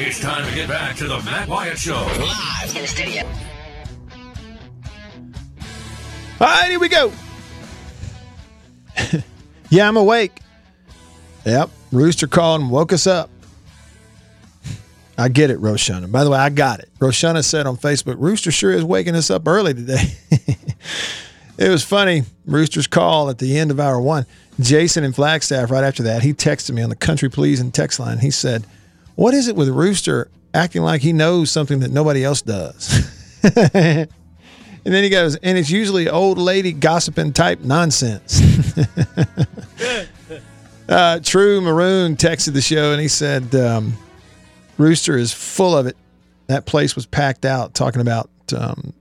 It's time to get back to the Matt Wyatt Show. Live in the studio. All right, here we go. yeah, I'm awake. Yep, Rooster called and woke us up. I get it, Roshana. By the way, I got it. Roshana said on Facebook, Rooster sure is waking us up early today. it was funny. Rooster's call at the end of hour one. Jason and Flagstaff, right after that, he texted me on the Country Pleasin' text line. He said, What is it with Rooster acting like he knows something that nobody else does? and then he goes, And it's usually old lady gossiping type nonsense. uh, True Maroon texted the show and he said, um, Rooster is full of it. That place was packed out talking about um,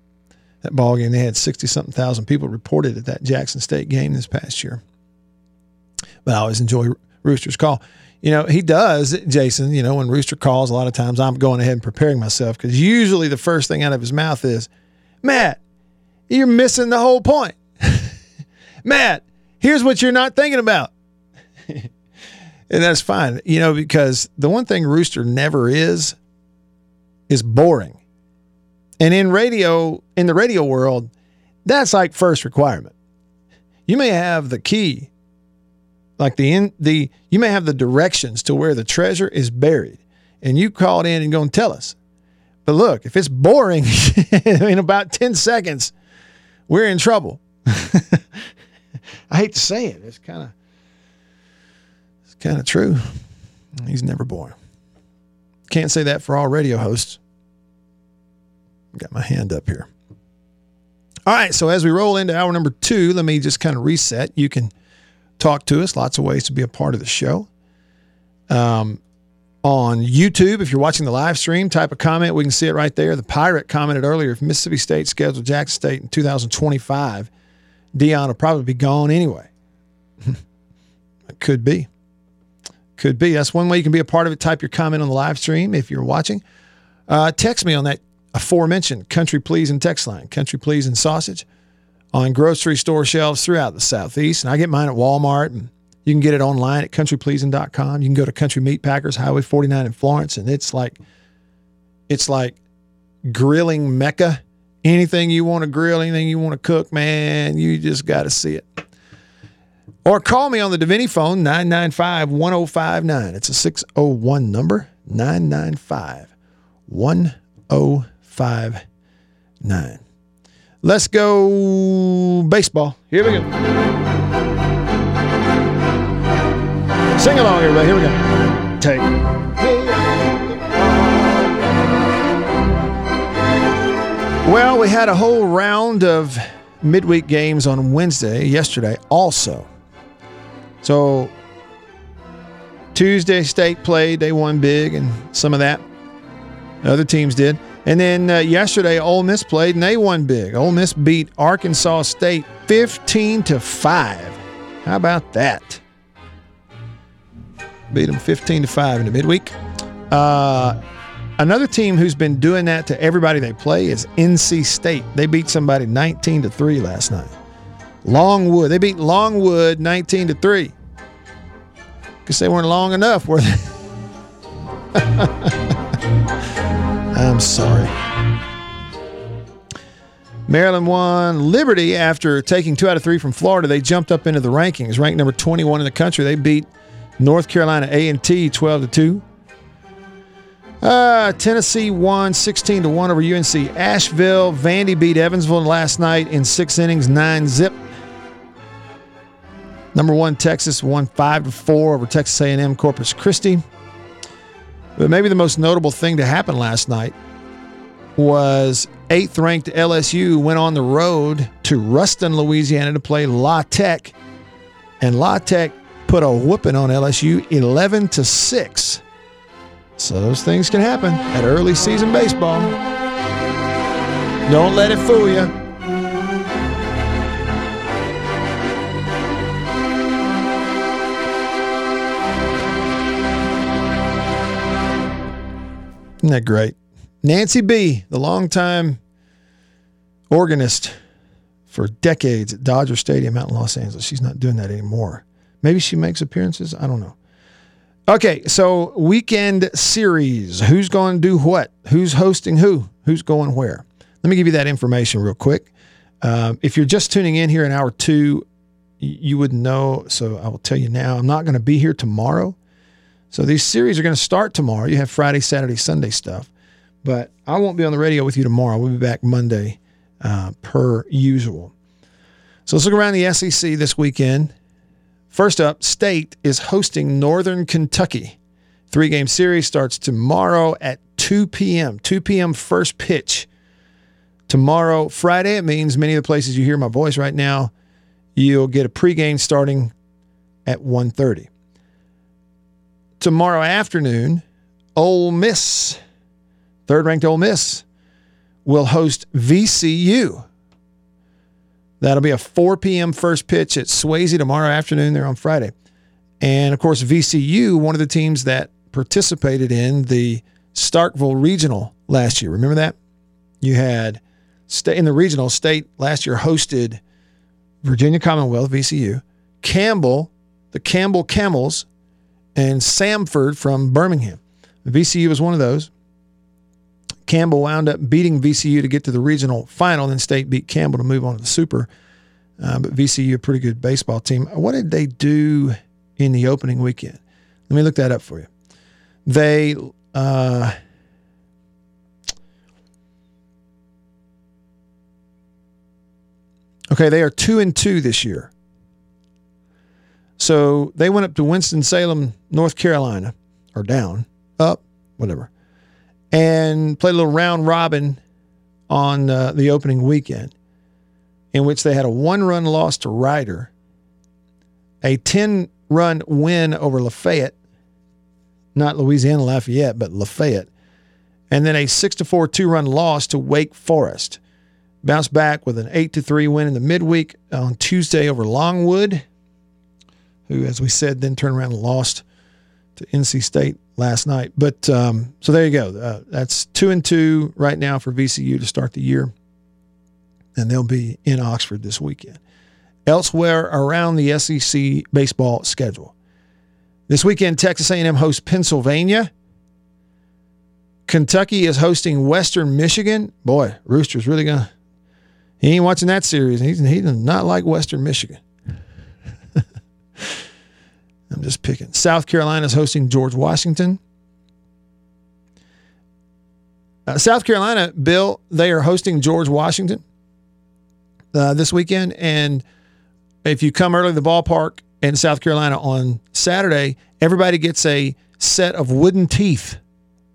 that ball game. They had 60 something thousand people reported at that Jackson State game this past year but I always enjoy Rooster's call. You know, he does, Jason. You know, when Rooster calls, a lot of times I'm going ahead and preparing myself because usually the first thing out of his mouth is, Matt, you're missing the whole point. Matt, here's what you're not thinking about. and that's fine, you know, because the one thing Rooster never is, is boring. And in radio, in the radio world, that's like first requirement. You may have the key like the in the you may have the directions to where the treasure is buried and you call it in and go and tell us. But look if it's boring in about 10 seconds we're in trouble. I hate to say it it's kind of it's kind of true. He's never boring. Can't say that for all radio hosts. Got my hand up here. All right so as we roll into hour number two let me just kind of reset. You can talk to us. Lots of ways to be a part of the show. Um, on YouTube, if you're watching the live stream, type a comment. We can see it right there. The Pirate commented earlier if Mississippi State scheduled Jackson State in 2025, Deion will probably be gone anyway. could be. Could be. That's one way you can be a part of it. Type your comment on the live stream if you're watching. Uh, text me on that aforementioned Country Pleasin' text line, Country Pleasin' Sausage on grocery store shelves throughout the Southeast. And I get mine at Walmart, and you can get it online at countrypleasing.com. You can go to Country Meat Packers, Highway 49 in Florence, and it's like it's like grilling mecca. Anything you want to grill, anything you want to cook, man, you just got to see it. Or call me on the Deviney phone, 995 1059. It's a 601 number, 995 1059. Let's go baseball. Here we go. Sing along, everybody. Here we go. Take. Well, we had a whole round of midweek games on Wednesday, yesterday also. So Tuesday State played, they won big and some of that. Other teams did. And then uh, yesterday, Ole Miss played and they won big. Ole Miss beat Arkansas State 15 to 5. How about that? Beat them 15 to 5 in the midweek. Uh, another team who's been doing that to everybody they play is NC State. They beat somebody 19 to 3 last night. Longwood. They beat Longwood 19 to 3. Because they weren't long enough, were they? I'm sorry. Maryland won Liberty after taking two out of three from Florida. They jumped up into the rankings, ranked number 21 in the country. They beat North Carolina A&T 12 to 2. Uh, Tennessee won 16 to 1 over UNC Asheville. Vandy beat Evansville last night in six innings, nine zip. Number one Texas won five to four over Texas A&M Corpus Christi. But maybe the most notable thing to happen last night was eighth ranked LSU went on the road to Ruston, Louisiana to play La Tech. And La Tech put a whooping on LSU 11 to 6. So those things can happen at early season baseball. Don't let it fool you. Isn't that great? Nancy Bea, the longtime organist for decades at Dodger Stadium out in Los Angeles. She's not doing that anymore. Maybe she makes appearances. I don't know. Okay, so weekend series. Who's going to do what? Who's hosting who? Who's going where? Let me give you that information real quick. Um, if you're just tuning in here in hour two, you wouldn't know. So I will tell you now. I'm not going to be here tomorrow. So these series are going to start tomorrow. You have Friday, Saturday, Sunday stuff, but I won't be on the radio with you tomorrow. We'll be back Monday, uh, per usual. So let's look around the SEC this weekend. First up, State is hosting Northern Kentucky. Three game series starts tomorrow at 2 p.m. 2 p.m. first pitch. Tomorrow, Friday, it means many of the places you hear my voice right now, you'll get a pregame starting at 1.30. Tomorrow afternoon, Ole Miss, third ranked Ole Miss, will host VCU. That'll be a 4 p.m. first pitch at Swayze tomorrow afternoon there on Friday. And of course, VCU, one of the teams that participated in the Starkville Regional last year. Remember that? You had in the regional state last year hosted Virginia Commonwealth, VCU, Campbell, the Campbell Camels, and Samford from Birmingham. VCU was one of those. Campbell wound up beating VCU to get to the regional final, then State beat Campbell to move on to the Super. Uh, but VCU, a pretty good baseball team. What did they do in the opening weekend? Let me look that up for you. They uh, okay, they are two and two this year. So they went up to Winston Salem, North Carolina, or down, up, whatever and played a little round robin on uh, the opening weekend, in which they had a one run loss to Rider, a 10 run win over Lafayette, not Louisiana Lafayette, but Lafayette, and then a 6 to 4 two run loss to Wake Forest. Bounced back with an 8 to 3 win in the midweek on Tuesday over Longwood, who, as we said, then turned around and lost to NC State last night. But um, so there you go. Uh, that's two and two right now for VCU to start the year, and they'll be in Oxford this weekend. Elsewhere around the SEC baseball schedule, this weekend Texas A&M hosts Pennsylvania. Kentucky is hosting Western Michigan. Boy, Rooster's really gonna. He ain't watching that series. He's he does not like Western Michigan. I'm just picking. South Carolina is hosting George Washington. Uh, South Carolina, Bill, they are hosting George Washington uh, this weekend. And if you come early to the ballpark in South Carolina on Saturday, everybody gets a set of wooden teeth.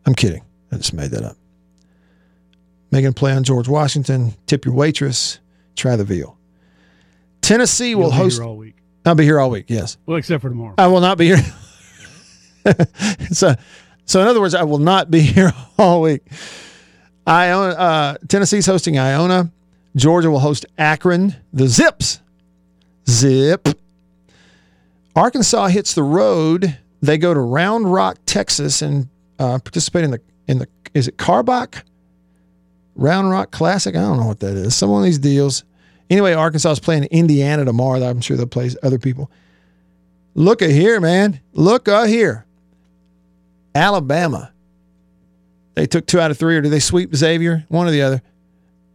I'm kidding. I just made that up. Making a play on George Washington. Tip your waitress. Try the veal. Tennessee will host all week. I'll be here all week. Yes. Well, except for tomorrow. I will not be here. so, so in other words, I will not be here all week. Iona, uh, Tennessee's hosting Iona. Georgia will host Akron. The Zips. Zip. Arkansas hits the road. They go to Round Rock, Texas, and uh, participate in the in the is it Karbach Round Rock Classic? I don't know what that is. Some of these deals. Anyway, Arkansas is playing Indiana tomorrow. I'm sure they'll play other people. Look at here, man. Look at here. Alabama. They took two out of three, or did they sweep Xavier? One or the other.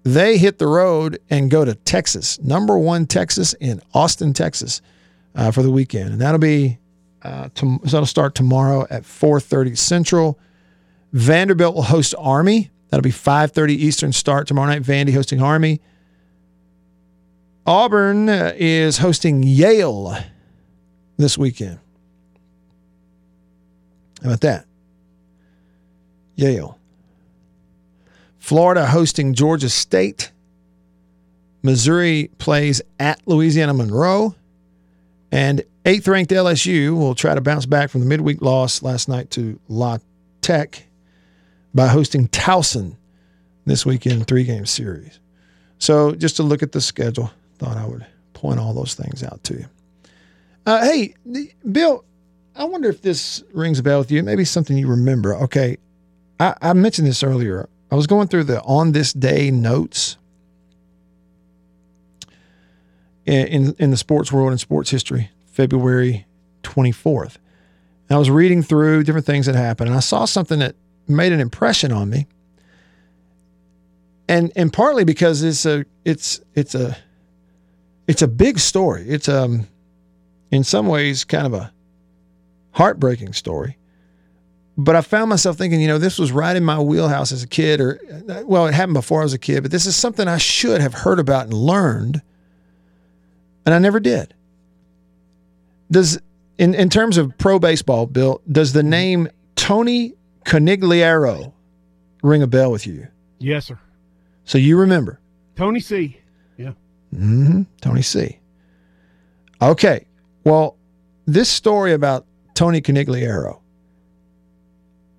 They hit the road and go to Texas, number one Texas in Austin, Texas, uh, for the weekend, and that'll be uh, to, so that'll start tomorrow at 4:30 Central. Vanderbilt will host Army. That'll be 5:30 Eastern start tomorrow night. Vandy hosting Army. Auburn uh, is hosting Yale this weekend. How about that? Yale. Florida hosting Georgia State. Missouri plays at Louisiana Monroe. And eighth ranked LSU will try to bounce back from the midweek loss last night to La Tech by hosting Towson this weekend three game series. So just to look at the schedule, thought I would point all those things out to you. Uh, hey, Bill, I wonder if this rings a bell with you. Maybe something you remember. Okay, I, I mentioned this earlier. I was going through the on this day notes in, in, in the sports world and sports history, February 24th. And I was reading through different things that happened, and I saw something that made an impression on me. And and partly because it's a it's it's a it's a big story. It's um in some ways kind of a heartbreaking story. But I found myself thinking, you know, this was right in my wheelhouse as a kid, or well, it happened before I was a kid, but this is something I should have heard about and learned, and I never did. Does in in terms of pro baseball, Bill, does the name Tony Conigliaro ring a bell with you? Yes, sir. So you remember Tony C. Yeah. hmm Tony C. Okay. Well, this story about Tony Conigliaro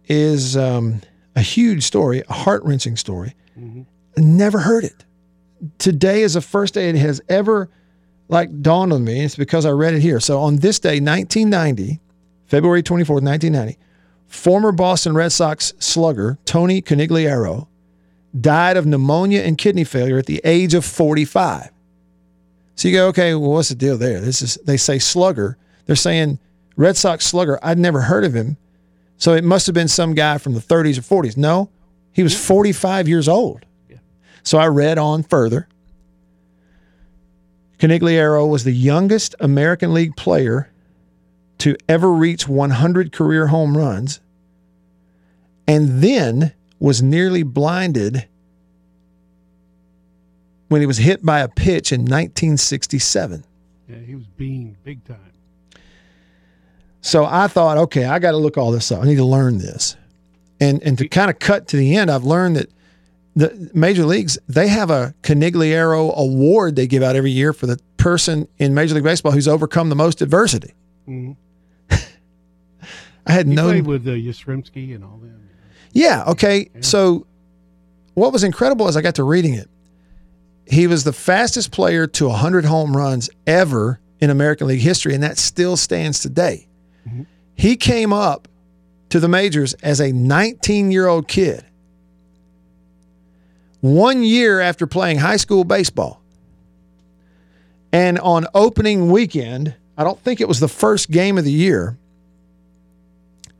is um, a huge story, a heart wrenching story. hmm Never heard it. Today is the first day it has ever like dawned on me. It's because I read it here. So on this day, 1990, February 24th, 1990, former Boston Red Sox slugger Tony Conigliaro died of pneumonia and kidney failure at the age of 45. So you go, okay, well, what's the deal there? This is they say slugger. They're saying Red Sox slugger. I'd never heard of him. So it must have been some guy from the 30s or 40s. No, he was 45 years old. Yeah. So I read on further. Conigliaro was the youngest American League player to ever reach 100 career home runs and then was nearly blinded when he was hit by a pitch in 1967. Yeah, he was being big time. So I thought, okay, I got to look all this up. I need to learn this. And and to kind of cut to the end, I've learned that the major leagues they have a Conigliaro award they give out every year for the person in Major League Baseball who's overcome the most adversity. hmm I had no played with uh, Yastrzemski and all them. Yeah. Okay. So, what was incredible as I got to reading it, he was the fastest player to 100 home runs ever in American League history, and that still stands today. Mhm. He came up to the majors as a 19 year old kid, one year after playing high school baseball. And on opening weekend, I don't think it was the first game of the year,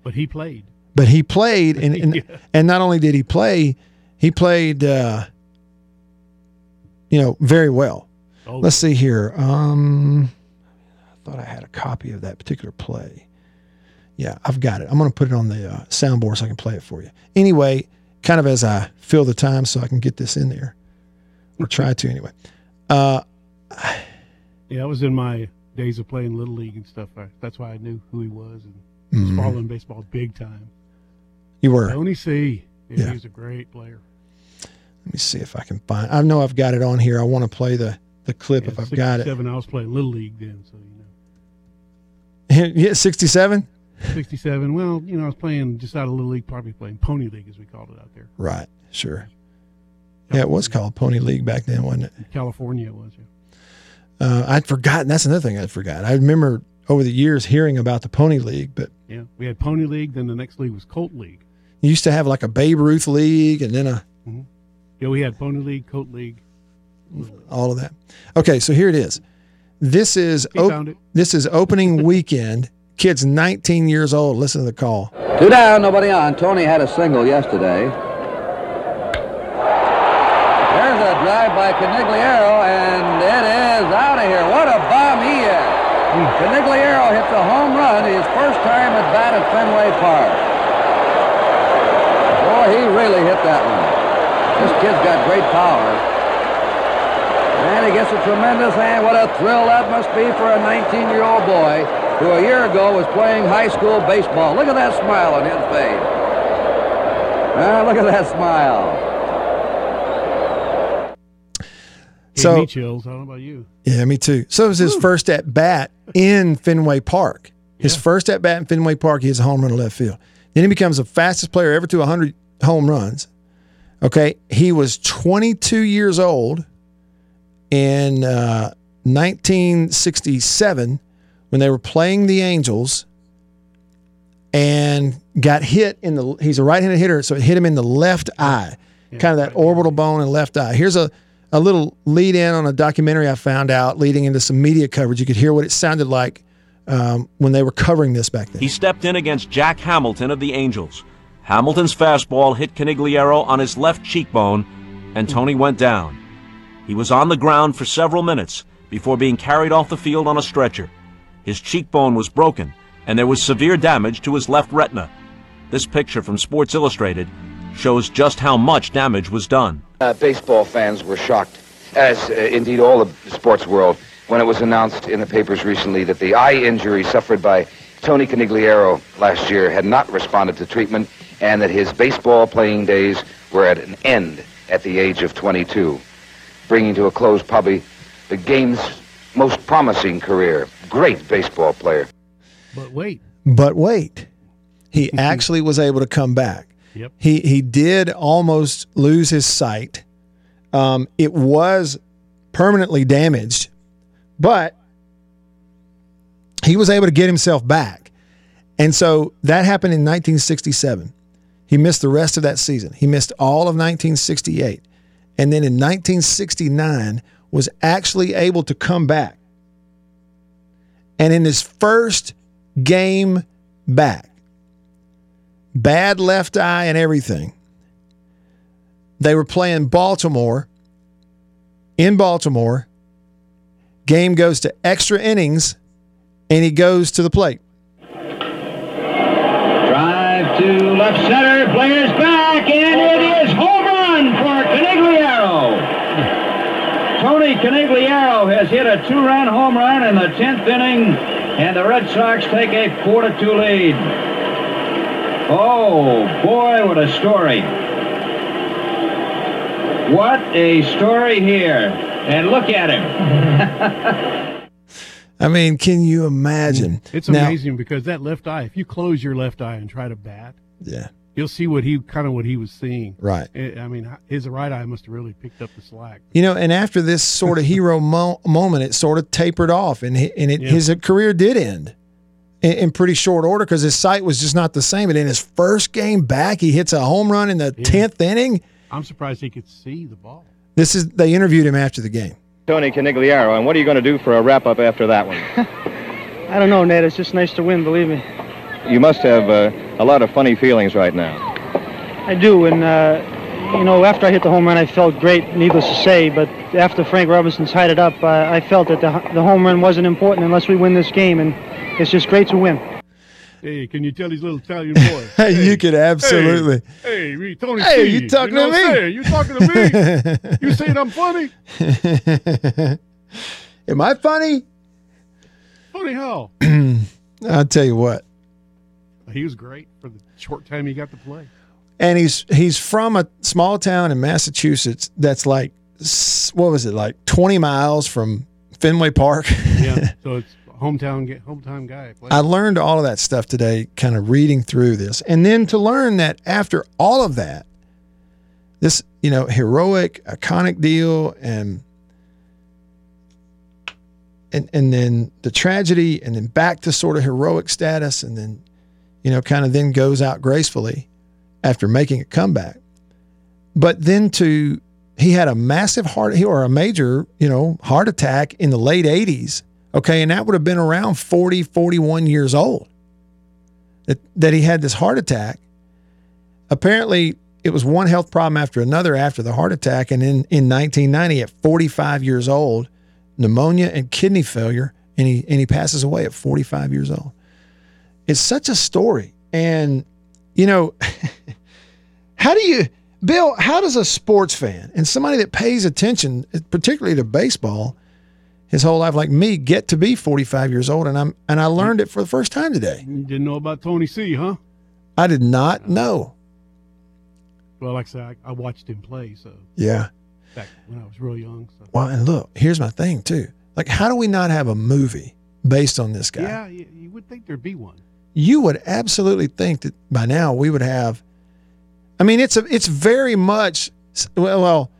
But he played. but he played and and, Yeah. and not only did he play he played uh you know very well Oh, let's see here um i thought i had a copy of that particular play yeah i've got it i'm going to put it on the uh, soundboard so i can play it for you anyway kind of as i fill the time so i can get this in there or try to anyway uh yeah, I was in my days of playing little league and stuff. That's why I knew who he was and was mhm. following baseball big time. you were Tony C. Yeah, Yeah. He was a great player. Let me see if i can find i know i've got it on here i want to play the the clip Yeah, if i've got it 67, I was playing little league then, so you know. yeah 67 67. Well, you know, I was playing just out of little league, probably playing pony league as we called it out there. Right, sure. Yeah, it was called Pony League back then, wasn't it? In California, it was. Yeah. Uh, I'd forgotten. That's another thing I'd forgot. I remember over the years hearing about the Pony League, but Yeah, we had pony league. Then the next league was Colt League. you used to have like a Babe Ruth League and then a Yeah, we had pony league, coat League. all of that. Okay, so here it is. This is op- this is opening weekend. Kid's 19 years old. Listen to the call. Two down, nobody on. Tony had a single yesterday. There's a drive by Conigliaro, and it is out of here. What a bomb he is. Conigliaro hits a home run, his first time at bat at Fenway Park. Boy, he really hit that one. This kid's got great power. And he gets a tremendous hand. What a thrill that must be for a 19-year-old boy who a year ago was playing high school baseball. Look at that smile on his face. Ah, look at that smile. So- me chills. I don't know about you. Yeah, me too. So it was his first at bat in Fenway Park. His Yeah. first at bat in Fenway Park, he hits a home run to left field. Then he becomes the fastest player ever to 100 home runs. Okay. He was 22 years old in uh, 1967 when they were playing the Angels and got hit in the, he's a right handed hitter, so it hit him in the left eye, Yeah, kind of that right. orbital bone and left eye. Here's a, a little lead in on a documentary I found out leading into some media coverage. You could hear what it sounded like um, when they were covering this back then. He stepped in against Jack Hamilton of the Angels. Hamilton's fastball hit Conigliaro on his left cheekbone, and Tony went down. He was on the ground for several minutes before being carried off the field on a stretcher. His cheekbone was broken, and there was severe damage to his left retina. This picture from Sports Illustrated shows just how much damage was done. Uh, baseball fans were shocked, as uh, indeed all the sports world, when it was announced in the papers recently that the eye injury suffered by Tony Conigliaro last year had not responded to treatment and that his baseball playing days were at an end at the age of 22, bringing to a close probably the game's most promising career. Great baseball player. But wait, But wait, he actually was able to come back. Yep. He he did almost lose his sight. Um, it was permanently damaged, but he was able to get himself back. And so that happened in 1967. He missed the rest of that season. He missed all of 1968. And then in 1969 was actually able to come back. And in his first game back, bad left eye and everything, they were playing Baltimore in Baltimore. Game goes to extra innings, and he goes to the plate. Drive to left center, players back, and it is home run for Conigliaro. Tony Conigliaro has hit a two-run home run in the 10th inning, and the Red Sox take a 4-2 lead. Oh, boy, what a story. What a story here. And look at him. I mean, can you imagine? it's Now- amazing because that left eye. If you close your left eye and try to bat, Yeah, you'll see what he kind of what he was seeing. right. I I mean, his right eye must have really picked up the slack. You know, and after this sort of hero mo- moment, it sort of tapered off, and he, and it, Yeah. his career did end in, in pretty short order because his sight was just not the same. But in his first game back, he hits a home run in the Yeah. tenth inning. I'm surprised he could see the ball. This is they interviewed him after the game. Tony Conigliaro, and what are you going to do for a wrap up after that one? I don't know, Ned. It's just nice to win, believe me. You must have uh, a lot of funny feelings right now. I do, and uh, you know, after I hit the home run, I felt great. Needless to say, but after Frank Robinson tied it up, uh, I felt that the, the home run wasn't important unless we win this game, and it's just great to win. Hey, can you tell these little Italian boys? Hey, you could absolutely. Hey, hey, Tony. Hey, C, you talking know to me? saying? You talking to me? you saying I'm funny? Am I funny? Funny how? I'll tell you what. He was great for the short time he got to play. and he's he's from a small town in Massachusetts that's like what was it like 20 miles from Fenway Park. Yeah, so it's hometown hometown guy. I learned all of that stuff today kind of reading through this. And then to learn that after all of that this, you know, heroic iconic deal and and and then the tragedy and then back to sort of heroic status and then you know kind of then goes out gracefully after making a comeback. But then to he had a massive heart or a major, you know, heart attack in the late 80s. Okay, and that would have been around 40, 41 years old. That that he had this heart attack. Apparently, it was one health problem after another after the heart attack and in in 1990 at 45 years old, pneumonia and kidney failure and he and he passes away at 45 years old. It's such a story. And you know, how do you Bill, how does a sports fan and somebody that pays attention, particularly to baseball, his whole life like me, get to be 45 years old and I'm and I learned it for the first time today. You didn't know about Tony C, huh? I did not know. Well, like I said, I, I watched him play. So Yeah. back when I was real young. So Well, and look, here's my thing too. Like, how do we not have a movie based on this guy? yeah, you, you would think there'd be one. You would absolutely think that by now we would have. I mean, it's a, it's very much well, well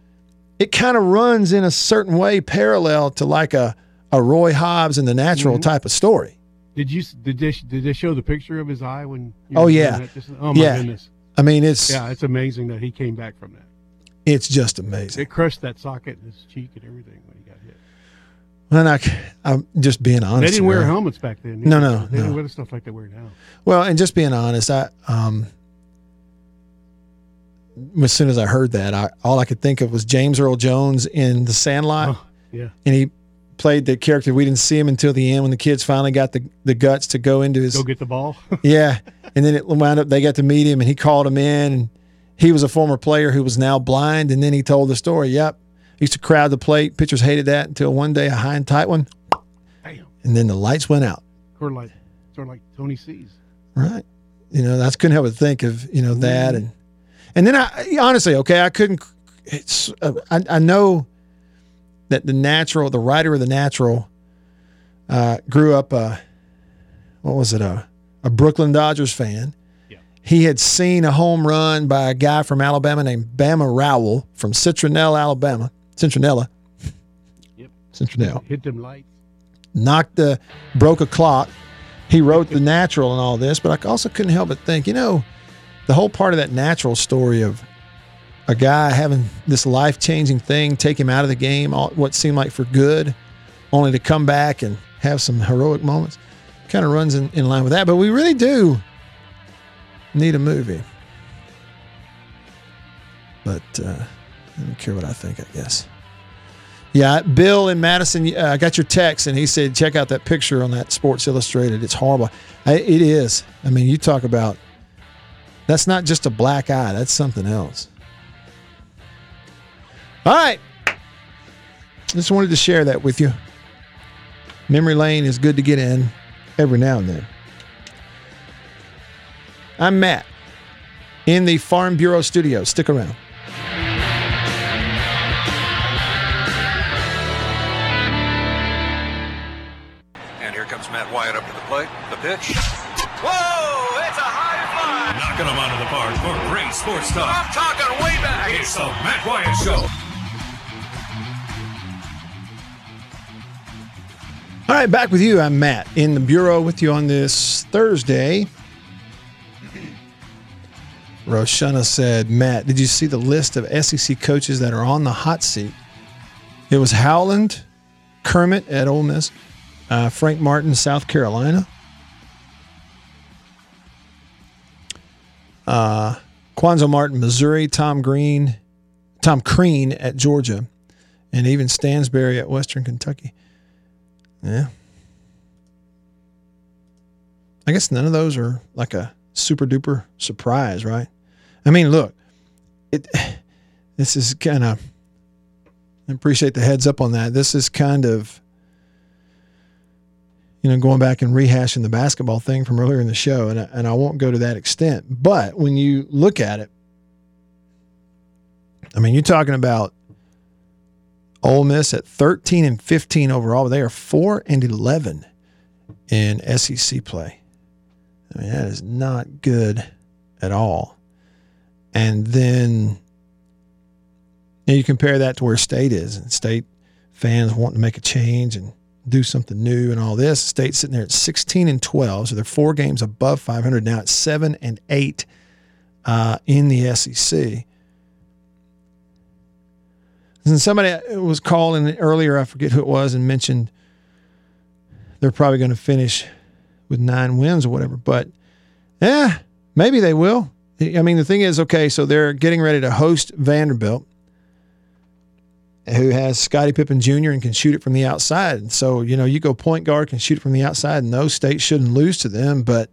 it kind of runs in a certain way parallel to like a a Roy Hobbs and the Natural Mhm. type of story. Did you? Did they? Did they show the picture of his eye when? Oh, yeah. just- oh my Yeah. goodness. I mean, it's Yeah, it's amazing that he came back from that. it's just amazing. It crushed that socket in his cheek and everything when he got hit. Well, I, I'm just being honest. They didn't wear helmets back then. No, either. no, They didn't wear the stuff like they wear now. Well, and just being honest, I um, as soon as I heard that, I all I could think of was James Earl Jones in The Sandlot, Oh, yeah. and he played the character. We didn't see him until the end when the kids finally got the, the guts to go into his Go get the ball. yeah, and then it wound up they got to meet him, and he called him in. And he was a former player who was now blind, and then he told the story. Yep, used to crowd the plate. Pitchers hated that until one day a high and tight one, Damn. and then the lights went out. Sort of like, sort of like Tony C's. Right. You know, that's couldn't help but think of you know that, and and then I honestly, okay, I couldn't. It's uh, I, I know that the natural, the writer of the natural, uh, grew up a what was it a a Brooklyn Dodgers fan. Yeah. He had seen a home run by a guy from Alabama named Bama Rowell from Citronelle, Alabama. Citronella. Yep. Citronella Hit them lights. knocked the broke a clock. He wrote the natural and all this, but I also couldn't help but think, you know, the whole part of that natural story of a guy having this life changing thing take him out of the game, all, what seemed like for good, only to come back and have some heroic moments, kind of runs in, in line with that. But we really do need a movie. But uh, I don't care what I think, I guess. Yeah, Bill in Madison, uh, I got your text, and he said, check out that picture on that Sports Illustrated. It's horrible. I, it is. I mean, you talk about that's not just a black eye, that's something else. All right. Just wanted to share that with you. Memory lane is good to get in every now and then. I'm Matt in the Farm Bureau studio. Stick around. Matt Wyatt up to the plate. The pitch. Whoa! It's a high fly! Knocking them out of the park for great sports talk. I'm talking way back. It's the Matt Wyatt Show. All right, back with you. I'm Matt in the Bureau with you on this Thursday. Roshana said, Matt, did you see the list of SEC coaches that are on the hot seat? It was Howland, Kermit at Ole Miss, uh, Frank Martin, South Carolina, uh, Cuonzo Martin, Missouri, Tom Green, Tom Crean at Georgia, and even Stansbury at Western Kentucky. Yeah. I guess none of those are like a super duper surprise, right? I mean, look, it this is kind of I appreciate the heads up on that. This is kind of you know going back and rehashing the basketball thing from earlier in the show, and I, and I won't go to that extent. But when you look at it, I mean, you're talking about Ole Miss at 13 and 15 overall, but they are 4 and 11 in SEC play. I mean, that is not good at all. And then you, you compare that to where state is, and state fans wanting to make a change and do something new and all this. State sitting there at 16 and 12, so they're four games above 500 now. It's seven and eight uh, in the SEC. And somebody was calling earlier, I forget who it was, and mentioned they're probably going to finish with nine wins or whatever. But yeah, maybe they will. I mean, the thing is, okay, so they're getting ready to host Vanderbilt, who has Scottie Pippen Jr. and can shoot it from the outside. So, you know, you go point guard, can shoot it from the outside. No state shouldn't lose to them, but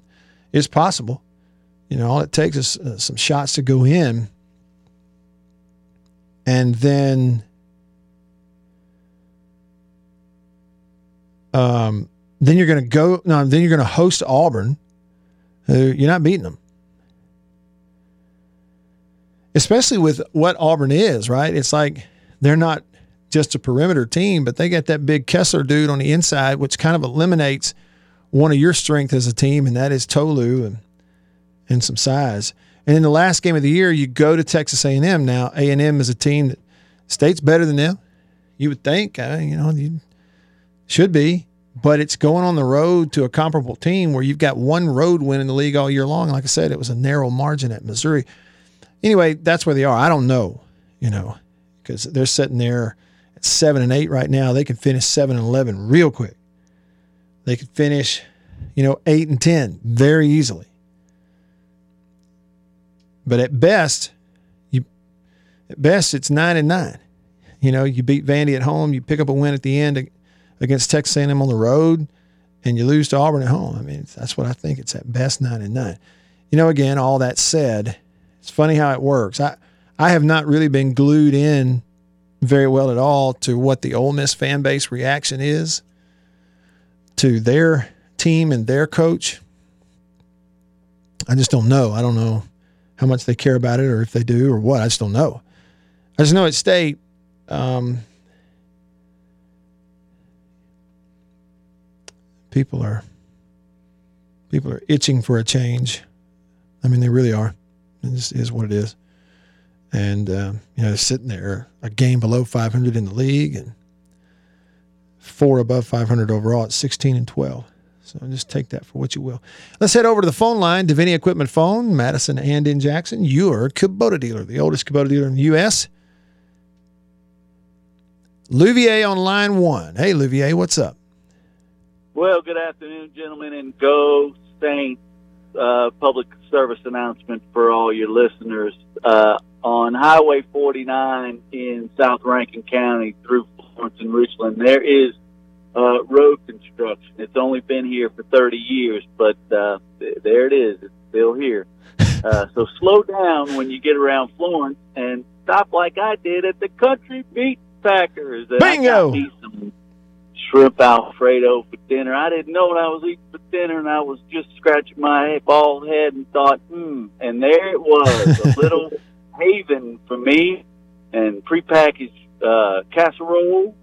it's possible. You know, all it takes is uh, some shots to go in. And then um, then you're going to go no then you're going to host Auburn who you're not beating them especially with what Auburn is right it's like they're not just a perimeter team but they got that big Kessler dude on the inside which kind of eliminates one of your strength as a team and that is Tolu and and some size and in the last game of the year you go to Texas A&M now A&M is a team that state's better than them you would think uh, you know you should be, but it's going on the road to a comparable team where you've got one road win in the league all year long. Like I said, it was a narrow margin at Missouri. Anyway, that's where they are. I don't know, you know, because they're sitting there at seven and eight right now. They can finish seven and eleven real quick. They could finish, you know, eight and ten very easily. But at best, you at best it's nine and nine. You know, you beat Vandy at home, you pick up a win at the end against Texas A&M on the road, and you lose to Auburn at home. I mean, that's what I think. It's at best nine and nine. You know, again, all that said, it's funny how it works. I I have not really been glued in very well at all to what the Ole Miss fan base reaction is to their team and their coach. I just don't know. I don't know how much they care about it or if they do or what. I just don't know. I just know at state, um, people are people are itching for a change. I mean, they really are. It just is what it is. And uh, you know, sitting there a game below 500 in the league and four above 500 overall at 16 and 12. So just take that for what you will. Let's head over to the phone line, Deviney Equipment Phone, Madison and in Jackson. Your Kubota dealer, the oldest Kubota dealer in the U.S. Louvier on line one. Hey, Louvier, what's up? Well, good afternoon, gentlemen, and go Saints. Uh, public service announcement for all your listeners. Uh, on Highway 49 in South Rankin County through Florence and Richland, there is uh, road construction. It's only been here for 30 years, but uh, th- there it is. It's still here. Uh, so slow down when you get around Florence and stop like I did at the Country Meat Packers. And Bingo! I got me some shrimp Alfredo for dinner. I didn't know what I was eating for dinner, and I was just scratching my bald head and thought, hmm. And there it was, a little haven for me, and prepackaged uh, casserole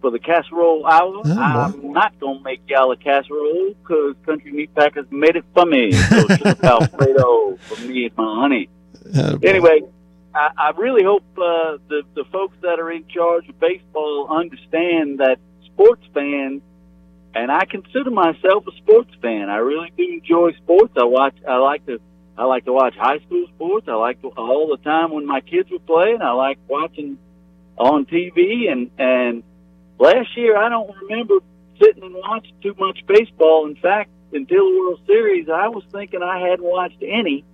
for the casserole hour. Oh, I'm not going to make y'all a casserole because Country Meat Packers made it for me. So Alfredo for me and my honey. Anyway, I, I really hope uh, the the folks that are in charge of baseball understand that sports fans, and I consider myself a sports fan. I really do enjoy sports. I watch. I like to. I like to watch high school sports. I like to, all the time when my kids were playing. I like watching on TV and and last year I don't remember sitting and watching too much baseball. In fact, until the World Series, I was thinking I hadn't watched any.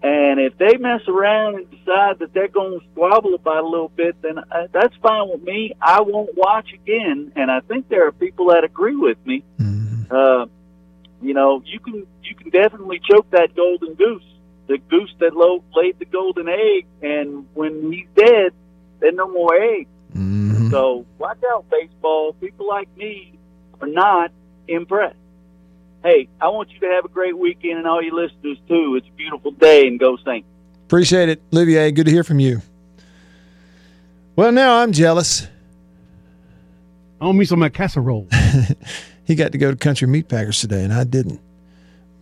And if they mess around and decide that they're going to squabble about a little bit, then uh, that's fine with me. I won't watch again. And I think there are people that agree with me. Uh, you know, you can you can definitely choke that golden goose, the goose that lo- laid the golden egg. And when he's dead, there's no more eggs. Mm-hmm. So watch out, baseball. People like me are not impressed. Hey, I want you to have a great weekend and all your listeners too. It's a beautiful day and go Saints. Appreciate it, Olivier. Good to hear from you. Well, now I'm jealous. I want me some of that casserole. he got to go to Country Meat Packers today, and I didn't.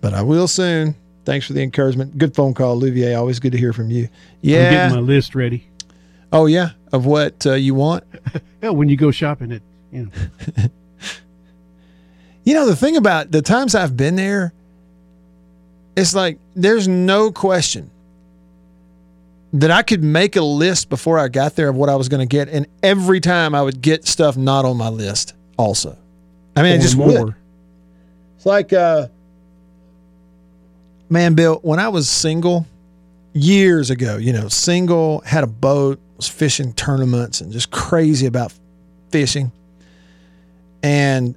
But I will soon. Thanks for the encouragement. Good phone call, Olivier. Always good to hear from you. I'm Yeah. getting my list ready. Oh, yeah. Of what uh, you want? Yeah, when you go shopping at you know. You know, the thing about the times I've been there, it's like there's no question that I could make a list before I got there of what I was going to get. And every time I would get stuff not on my list also. I mean, I Or just more. would. It's like, uh, man, Bill, when I was single years ago, you know, single, had a boat, was fishing tournaments and just crazy about fishing. And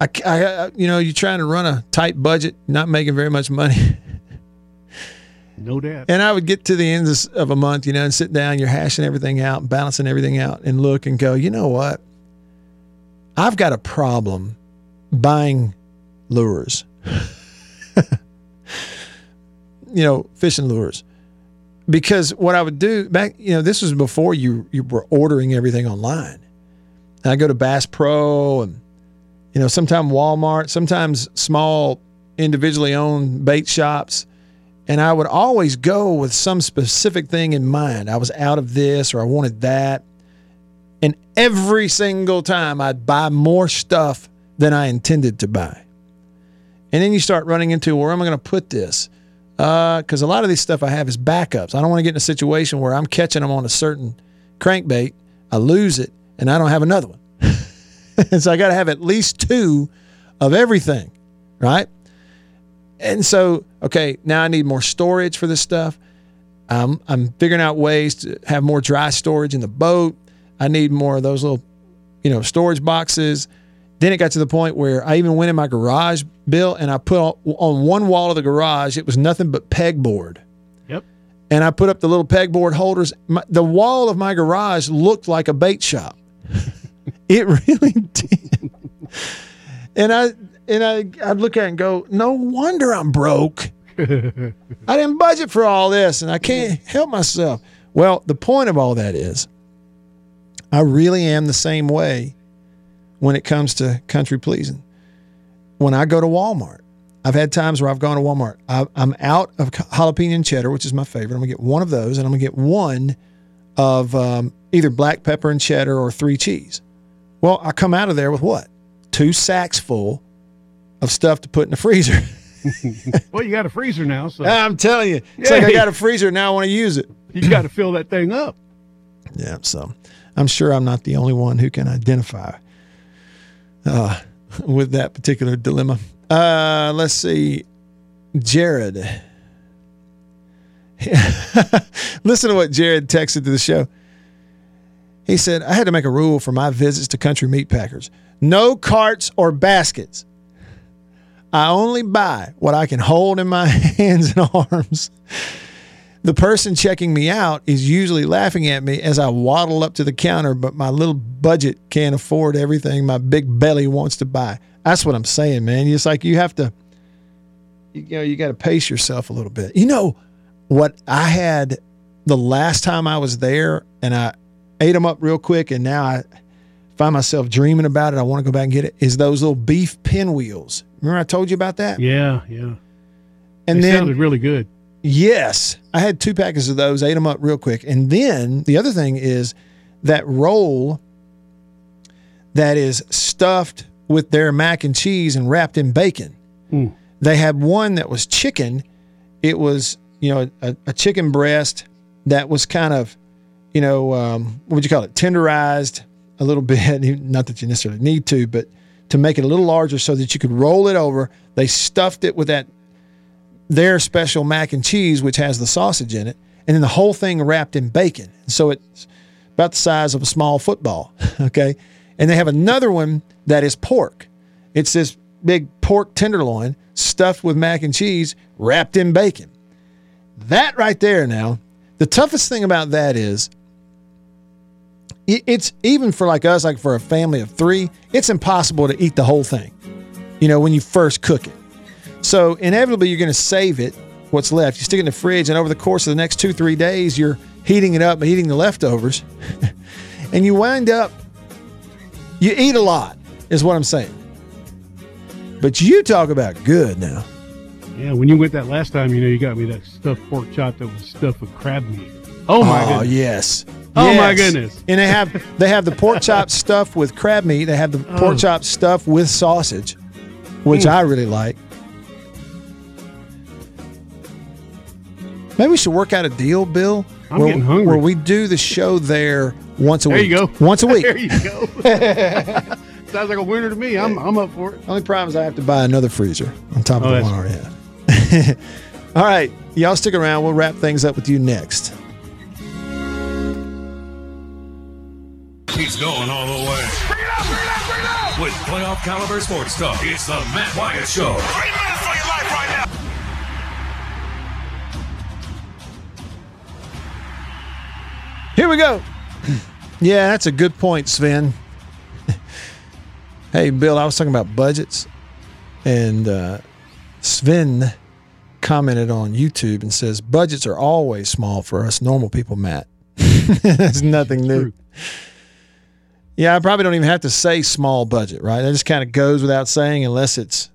I, I, I- you know, you're trying to run a tight budget, not making very much money. No doubt. And I would get to the end of of a month, you know, and sit down, you're hashing everything out, balancing everything out, and look and go, you know what? I've got a problem buying lures. you know, fishing lures. Because what I would do back, you know, this was before you you were ordering everything online. And I go to Bass Pro and you know, sometimes Walmart, sometimes small individually owned bait shops. And I would always go with some specific thing in mind. I was out of this or I wanted that. And every single time I'd buy more stuff than I intended to buy. And then you start running into where am I going to put this? Because a lot of this stuff I have is backups. I don't want to get in a situation where I'm catching them on a certain crankbait, I lose it, and I don't have another one. and so I got to have at least two of everything, right? And so, okay, now I need more storage for this stuff. Um, I'm figuring out ways to have more dry storage in the boat. I need more of those little, you know, storage boxes. Then it got to the point where I even went in my garage, Bill, and I put on, on one wall of the garage, it was nothing but pegboard. Yep. And I put up the little pegboard holders. My, the wall of my garage looked like a bait shop. it really did. And I and I I'd look at it and go, no wonder I'm broke. I didn't budget for all this and I can't help myself. Well, the point of all that is I really am the same way when it comes to Country Pleasin'. When I go to Walmart, I've had times where I've gone to Walmart. I, am out of jalapeno and cheddar, which is my favorite. I'm gonna get one of those, and I'm gonna get one of um, either black pepper and cheddar or three cheese. Well, I come out of there with what? Two sacks full of stuff to put in the freezer. well, you got a freezer now, so I'm telling you, it's like I got a freezer now. I want to use it. You got to fill that thing up. Yeah, so I'm sure I'm not the only one who can identify uh, with that particular dilemma. Uh, let's see, Jared. Listen to what Jared texted to the show. He said, I had to make a rule for my visits to country meat packers no carts or baskets. I only buy what I can hold in my hands and arms. The person checking me out is usually laughing at me as I waddle up to the counter, but my little budget can't afford everything my big belly wants to buy. That's what I'm saying, man. It's like you have to, you know, you got to pace yourself a little bit. You know what I had the last time I was there, and I ate them up real quick, and now I find myself dreaming about it. I want to go back and get it. Is those little beef pinwheels? Remember I told you about that? Yeah, yeah. And they then sounded really good. Yes, I had two packets of those. Ate them up real quick, and then the other thing is that roll that is stuffed with their mac and cheese and wrapped in bacon. Mm. They had one that was chicken. It was you know a, a chicken breast that was kind of you know um, what would you call it tenderized a little bit. Not that you necessarily need to, but to make it a little larger so that you could roll it over. They stuffed it with that their special mac and cheese, which has the sausage in it, and then the whole thing wrapped in bacon. So it's about the size of a small football. Okay. And they have another one that is pork. It's this big pork tenderloin stuffed with mac and cheese wrapped in bacon. That right there now, the toughest thing about that is it's even for like us, like for a family of three, it's impossible to eat the whole thing, you know, when you first cook it. So inevitably, you're going to save it, what's left. You stick it in the fridge, and over the course of the next two, three days, you're heating it up, and heating the leftovers, and you wind up, you eat a lot, is what I'm saying. But you talk about good now. Yeah, when you went that last time, you know, you got me that stuffed pork chop that was stuffed with crab meat. Oh my goodness. oh, goodness. yes. Oh Yes. my goodness. And they have they have the pork chop stuffed with crab meat. They have the pork Oh. chop stuffed with sausage, which Mm. I really like. Maybe we should work out a deal, Bill. I'm where, getting hungry. Where we do the show there once a There week. There you go. Once a week. there you go. Sounds like a winner to me. I'm I'm up for it. Only problem is I have to buy another freezer on top oh, of Oh, the one I already have. All right, y'all stick around. We'll wrap things up with you next. He's going all the way. With playoff caliber sports talk, it's the Matt Wyatt Show. We go. Yeah, that's a good point, Sven. hey, Bill, I was talking about budgets, and uh, Sven commented on YouTube and says budgets are always small for us normal people, Matt. That's nothing new. Yeah, I probably don't even have to say small budget, right? That just kind of goes without saying unless it's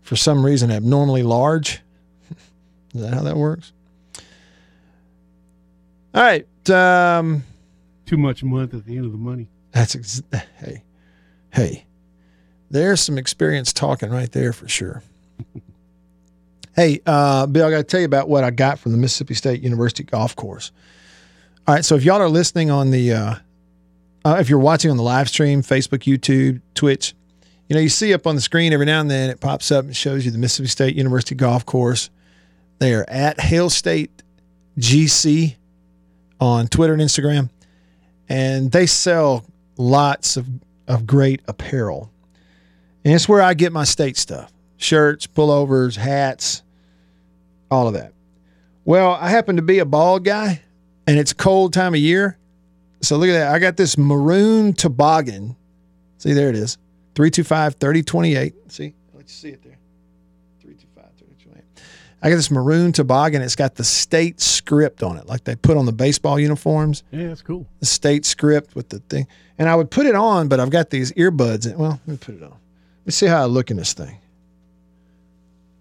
for some reason abnormally large. Is that how that works? All right. Um, Too much a month at the end of the money. that's ex- hey, hey. There's some experience talking right there for sure. hey, uh, Bill, I got to tell you about what I got from the Mississippi State University golf course. All right, so if y'all are listening on the, uh, uh, if you're watching on the live stream, Facebook, YouTube, Twitch, you know, you see up on the screen every now and then it pops up and shows you the Mississippi State University golf course. They are at Hail State GC on Twitter and Instagram, and they sell lots of, of great apparel. And it's where I get my state stuff shirts, pullovers, hats, all of that. Well, I happen to be a bald guy and it's cold time of year. So look at that. I got this maroon toboggan. See, there it is 325 3028. See, let you see it there. 325 3028. I got this maroon toboggan. It's got the state script on it, like they put on the baseball uniforms. Yeah, that's cool. The state script with the thing. And I would put it on, but I've got these earbuds. In, well, let me put it on. Let's see how I look in this thing.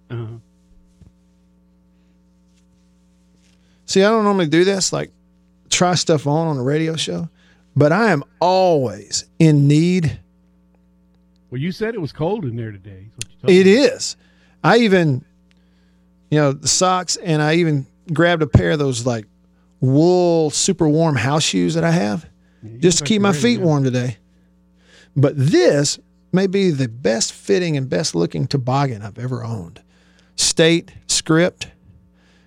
Uh-huh. See, I don't normally do this, like try stuff on on a radio show, but I am always in need. Well, you said it was cold in there today. It is. I even, you know, the socks, and I even grabbed a pair of those like wool super warm house shoes that I have yeah, just to keep my feet warm today. But this may be the best fitting and best looking toboggan I've ever owned. State script.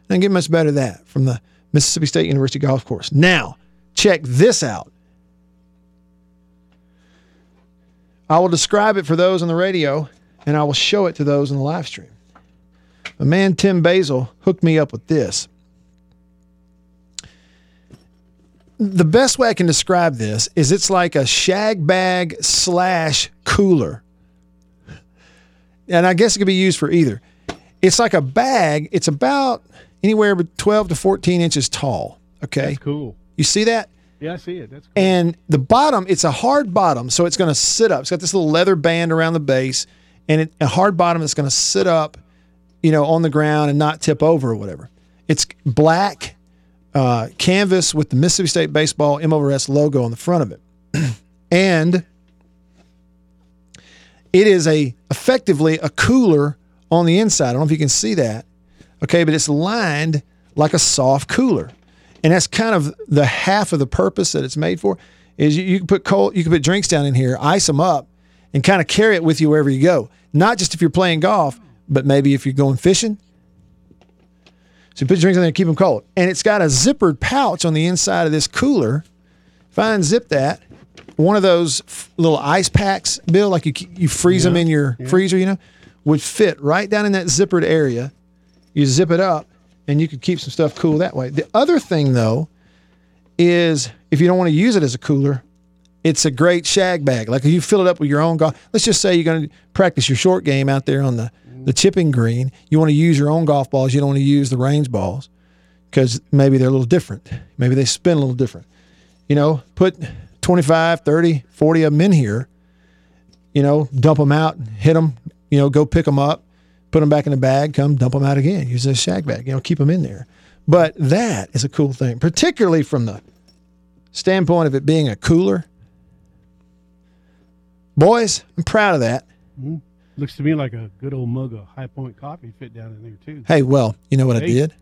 And get much better than that from the Mississippi State University golf course. Now, check this out. I will describe it for those on the radio and I will show it to those in the live stream. A man, Tim Basil, hooked me up with this. The best way I can describe this is it's like a shag bag slash cooler. And I guess it could be used for either. It's like a bag. It's about anywhere but 12 to 14 inches tall. Okay. That's cool. You see that? Yeah, I see it. That's cool. And the bottom, it's a hard bottom, so it's going to sit up. It's got this little leather band around the base, and it, a hard bottom that's going to sit up, you know, on the ground and not tip over or whatever. It's black uh, canvas with the Mississippi State Baseball MORS logo on the front of it, and it is a effectively a cooler on the inside. I don't know if you can see that. Okay, but it's lined like a soft cooler. And that's kind of the half of the purpose that it's made for is you, you can put cold, you can put drinks down in here, ice them up, and kind of carry it with you wherever you go. Not just if you're playing golf, but maybe if you're going fishing. So you put your drinks in there, keep them cold. And it's got a zippered pouch on the inside of this cooler. If I unzip that, one of those little ice packs, Bill, like you you freeze yeah, them in your yeah. freezer, you know, would fit right down in that zippered area. You zip it up, and you could keep some stuff cool that way. The other thing, though, is if you don't want to use it as a cooler, it's a great shag bag. Like if you fill it up with your own golf. Let's just say you're going to practice your short game out there on the the chipping green. You want to use your own golf balls. You don't want to use the range balls because maybe they're a little different. Maybe they spin a little different. You know, put 25, 30, 40 of them in here. You know, dump them out, hit them, you know, go pick them up, put them back in the bag, come dump them out again. Use a shag bag, you know, keep them in there. But that is a cool thing, particularly from the standpoint of it being a cooler. Boys, I'm proud of that. Mm-hmm. Looks to me like a good old mug of High Point coffee fit down in there too. Hey, well, you know what hey. I did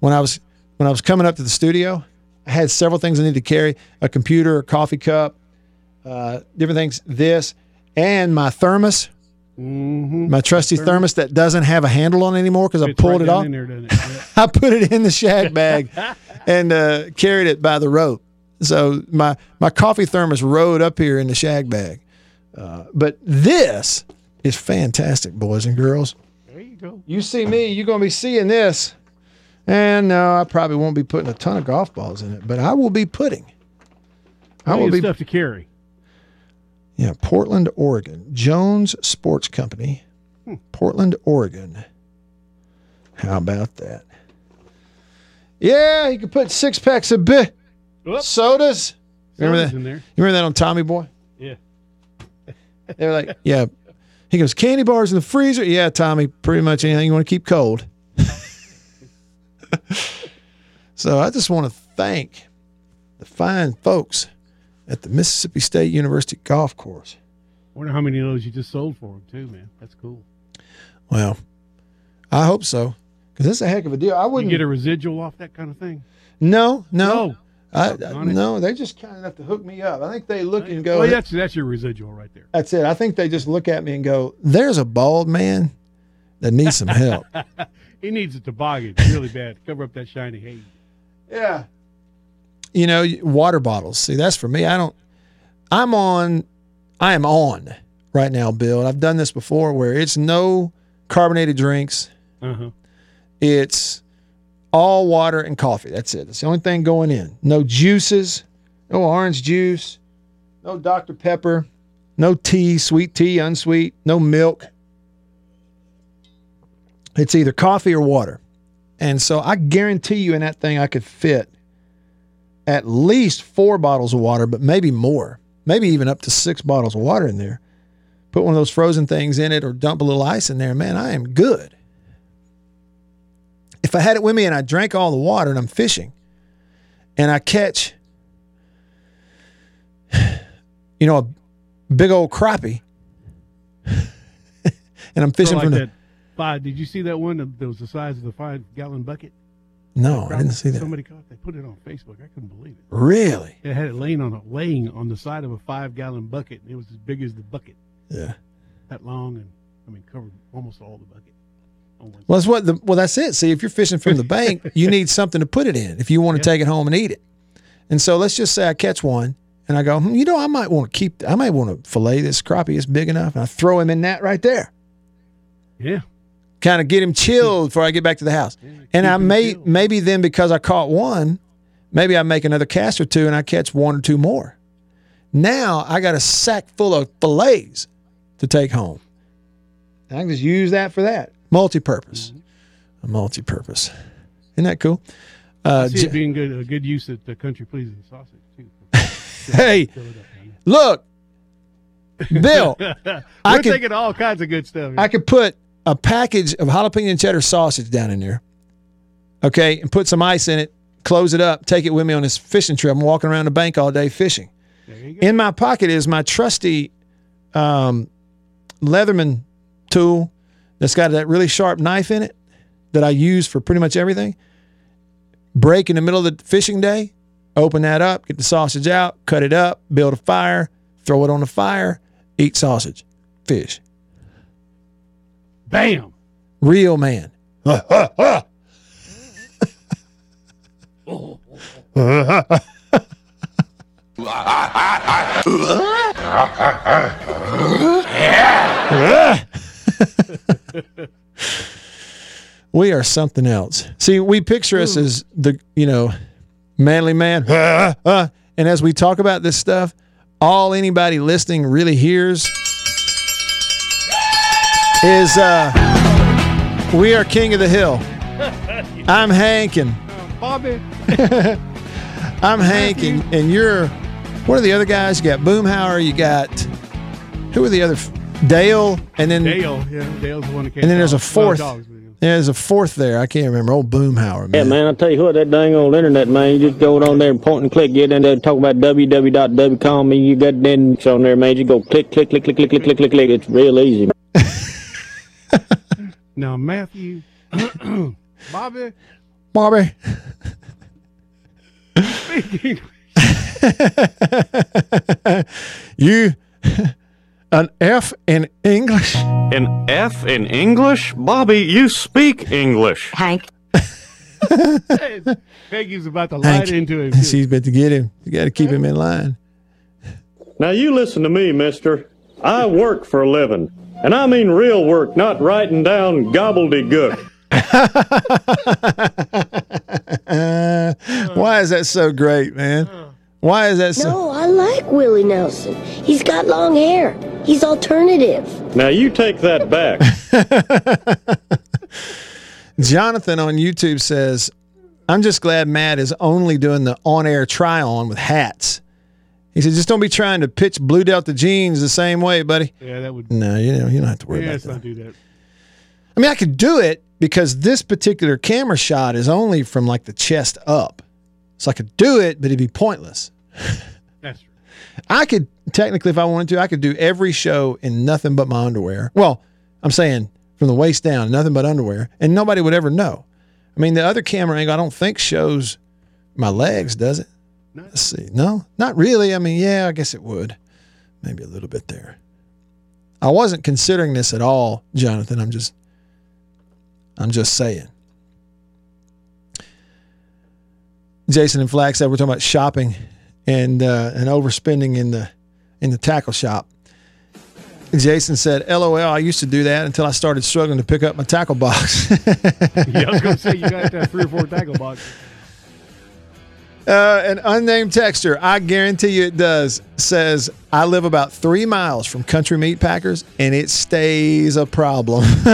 when I was when I was coming up to the studio. I had several things I needed to carry: a computer, a coffee cup, uh, different things. This and my thermos Mm-hmm. My trusty thermos. thermos that doesn't have a handle on anymore because I pulled right it off. There, it? yeah. I put it in the shag bag and uh, carried it by the rope. So my my coffee thermos rode up here in the shag bag. Uh, but this is fantastic, boys and girls. There you go. You see me, you're going to be seeing this. And no, I probably won't be putting a ton of golf balls in it, but I will be putting. I will be stuff to carry. Yeah, Portland, Oregon. Jones Sports Company, hmm. Portland, Oregon. How about that? Yeah, you could put six packs of bi- sodas. Remember that? You remember that on Tommy Boy? Yeah. they were like, yeah. He goes, candy bars in the freezer. Yeah, Tommy, pretty much anything you want to keep cold. so I just want to thank the fine folks at the Mississippi State University golf course. Wonder how many of those you just sold for him too, man. That's cool. Well, I hope so because that's a heck of a deal. I wouldn't you get a residual off that kind of thing. No, no, no. I, I no, they just kind enough to hook me up. I think they look and go. Well, that's that's your residual right there. That's it. I think they just look at me and go, "There's a bald man that needs some help." he needs a toboggan really bad to cover up that shiny haze. Yeah. You know, water bottles. See, that's for me. I don't. I'm on. I am on right now, Bill. And I've done this before, where it's no carbonated drinks. Uh-huh. It's all water and coffee. That's it. That's the only thing going in. No juices, no orange juice, no Dr. Pepper, no tea, sweet tea, unsweet, no milk. It's either coffee or water. And so I guarantee you in that thing I could fit at least four bottles of water, but maybe more, maybe even up to six bottles of water in there. Put one of those frozen things in it or dump a little ice in there, man, I am good if I had it with me and I drank all the water and I'm fishing and I catch, you know, a big old crappie and I'm fishing like from that five. Did you see that one that was the size of the five gallon bucket? No, I didn't see that. Somebody caught. It, they put it on Facebook. I couldn't believe it. Really? It had it laying on a laying on the side of a five gallon bucket. And it was as big as the bucket. Yeah. That long and I mean covered almost all the bucket. Well, that's what the well. That's it. See, if you're fishing from the bank, you need something to put it in if you want to take it home and eat it. And so let's just say I catch one and I go, hmm, you know, I might want to keep. I might want to fillet this crappie. It's big enough, and I throw him in that right there. Yeah. Kind of get him chilled before I get back to the house. Yeah, and I may chilled. maybe then because I caught one, maybe I make another cast or two and I catch one or two more. Now I got a sack full of fillets to take home. I can just use that for that. Multi-purpose. A multi-purpose. Isn't that cool? Uh, I see it being good, a good use at the Country Pleasin' sausage too. hey, look, Bill, we're I could, taking all kinds of good stuff. Here. I could put a package of jalapeno and cheddar sausage down in there, okay, and put some ice in it. Close it up. Take it with me on this fishing trip. I'm walking around the bank all day fishing. In my pocket is my trusty um, Leatherman tool that's got that really sharp knife in it that I use for pretty much everything. Break in the middle of the fishing day, open that up, get the sausage out, cut it up, build a fire, throw it on the fire, eat sausage, fish. Bam. Real man. we are something else. See, we picture us as the, you know, manly man. and as we talk about this stuff, all anybody listening really hears is uh, we are king of the hill. I'm Hankin. Bobby. I'm Hankin, and you're. What are the other guys? You got Boomhauer. You got who are the other? Dale, and then Dale, yeah, Dale's the one that came. And then there's a fourth. Dogs, yeah, there's a fourth there. I can't remember. Old Boomhauer, man. Yeah, man. I tell you what, that dang old internet, man. You just go on there and point and click. Get in there and talk about www.wcom. And you got then on there, man. You go click, click, click, click, click, click, click, click, click. It's real easy. now, Matthew, Bobby, Bobby. you an F in English? An F in English? Bobby, you speak English. Hank. Peggy's about to light Hank. into him. She's about to get him. You got to keep him in line. Now, you listen to me, mister. I work for a living. And I mean real work, not writing down gobbledygook. Why is that so great, man? Why is that so? No, I like Willie Nelson. He's got long hair. He's alternative. Now you take that back. Jonathan on YouTube says, I'm just glad Matt is only doing the on air try on with hats. He said, just don't be trying to pitch Blue Delta jeans the same way, buddy. Yeah, that would. No, you know, you don't have to worry yeah, about that. let's not do that. I mean, I could do it because this particular camera shot is only from like the chest up. So I could do it, but it'd be pointless. That's true. I could technically, if I wanted to, I could do every show in nothing but my underwear. Well, I'm saying from the waist down, nothing but underwear, and nobody would ever know. I mean, the other camera angle, I don't think shows my legs, does it? Let's see. No, not really. I mean, yeah, I guess it would. Maybe a little bit there. I wasn't considering this at all, Jonathan. I'm just I'm just saying. Jason and Flack said we're talking about shopping and uh, and overspending in the in the tackle shop. Jason said, "LOL, I used to do that until I started struggling to pick up my tackle box." yeah, I was going to say you got to have three or four tackle boxes. Uh, an unnamed texter, I guarantee you it does, says, I live about three miles from country meat packers and it stays a problem.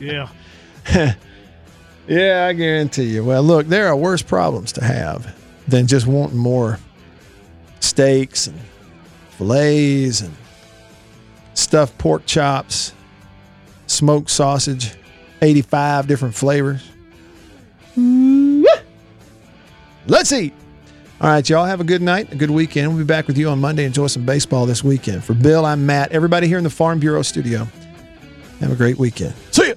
yeah. yeah, I guarantee you. Well, look, there are worse problems to have than just wanting more steaks and fillets and stuffed pork chops, smoked sausage, 85 different flavors. Let's eat. All right, y'all have a good night, a good weekend. We'll be back with you on Monday. Enjoy some baseball this weekend. For Bill, I'm Matt. Everybody here in the Farm Bureau studio, have a great weekend. See ya.